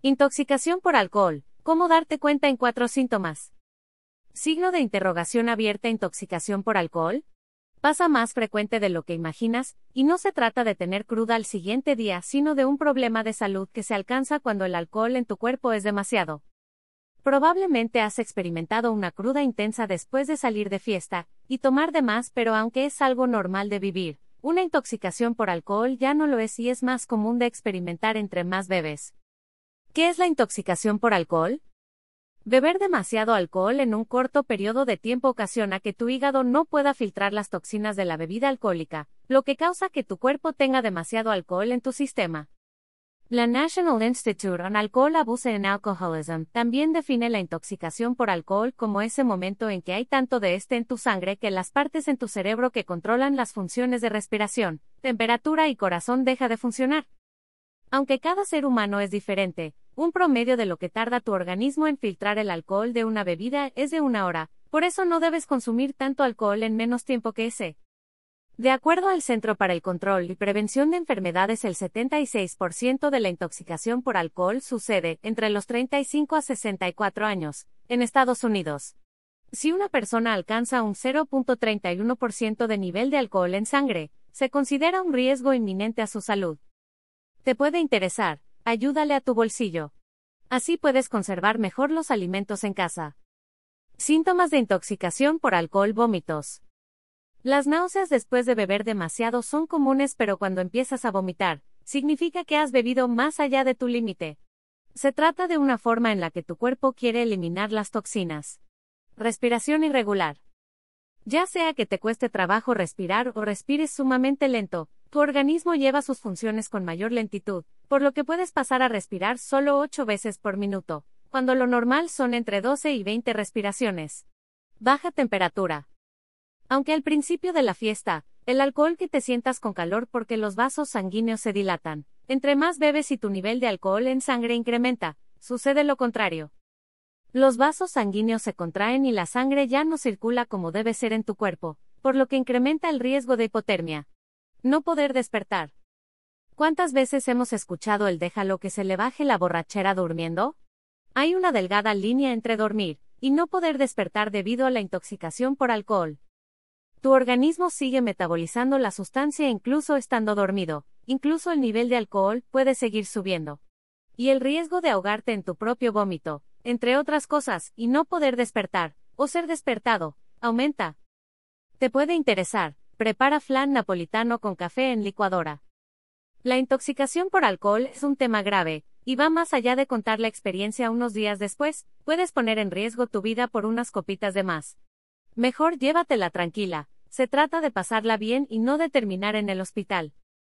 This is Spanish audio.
Intoxicación por alcohol. ¿Cómo darte cuenta en cuatro síntomas? Signo de interrogación abierta intoxicación por alcohol. Pasa más frecuente de lo que imaginas, y no se trata de tener cruda al siguiente día, sino de un problema de salud que se alcanza cuando el alcohol en tu cuerpo es demasiado. Probablemente has experimentado una cruda intensa después de salir de fiesta, y tomar de más, pero aunque es algo normal de vivir, una intoxicación por alcohol ya no lo es y es más común de experimentar entre más bebes. ¿Qué es la intoxicación por alcohol? Beber demasiado alcohol en un corto periodo de tiempo ocasiona que tu hígado no pueda filtrar las toxinas de la bebida alcohólica, lo que causa que tu cuerpo tenga demasiado alcohol en tu sistema. La National Institute on Alcohol Abuse and Alcoholism también define la intoxicación por alcohol como ese momento en que hay tanto de este en tu sangre que las partes en tu cerebro que controlan las funciones de respiración, temperatura y corazón deja de funcionar. Aunque cada ser humano es diferente, un promedio de lo que tarda tu organismo en filtrar el alcohol de una bebida es de una hora, por eso no debes consumir tanto alcohol en menos tiempo que ese. De acuerdo al Centro para el Control y Prevención de Enfermedades, el 76% de la intoxicación por alcohol sucede entre los 35 a 64 años, en Estados Unidos. Si una persona alcanza un 0.31% de nivel de alcohol en sangre, se considera un riesgo inminente a su salud. Te puede interesar, ayúdale a tu bolsillo. Así puedes conservar mejor los alimentos en casa. Síntomas de intoxicación por alcohol vómitos. Las náuseas después de beber demasiado son comunes pero cuando empiezas a vomitar, significa que has bebido más allá de tu límite. Se trata de una forma en la que tu cuerpo quiere eliminar las toxinas. Respiración irregular. Ya sea que te cueste trabajo respirar o respires sumamente lento, tu organismo lleva sus funciones con mayor lentitud, por lo que puedes pasar a respirar solo 8 veces por minuto, cuando lo normal son entre 12 y 20 respiraciones. Baja temperatura. Aunque al principio de la fiesta, el alcohol que te sientas con calor porque los vasos sanguíneos se dilatan, entre más bebes y tu nivel de alcohol en sangre incrementa, sucede lo contrario. Los vasos sanguíneos se contraen y la sangre ya no circula como debe ser en tu cuerpo, por lo que incrementa el riesgo de hipotermia. No poder despertar. ¿Cuántas veces hemos escuchado el déjalo que se le baje la borrachera durmiendo? Hay una delgada línea entre dormir y no poder despertar debido a la intoxicación por alcohol. Tu organismo sigue metabolizando la sustancia incluso estando dormido, incluso el nivel de alcohol puede seguir subiendo. Y el riesgo de ahogarte en tu propio vómito, entre otras cosas, y no poder despertar, o ser despertado, aumenta. Te puede interesar, prepara flan napolitano con café en licuadora. La intoxicación por alcohol es un tema grave, y va más allá de contar la experiencia unos días después, puedes poner en riesgo tu vida por unas copitas de más. Mejor llévatela tranquila, se trata de pasarla bien y no de terminar en el hospital.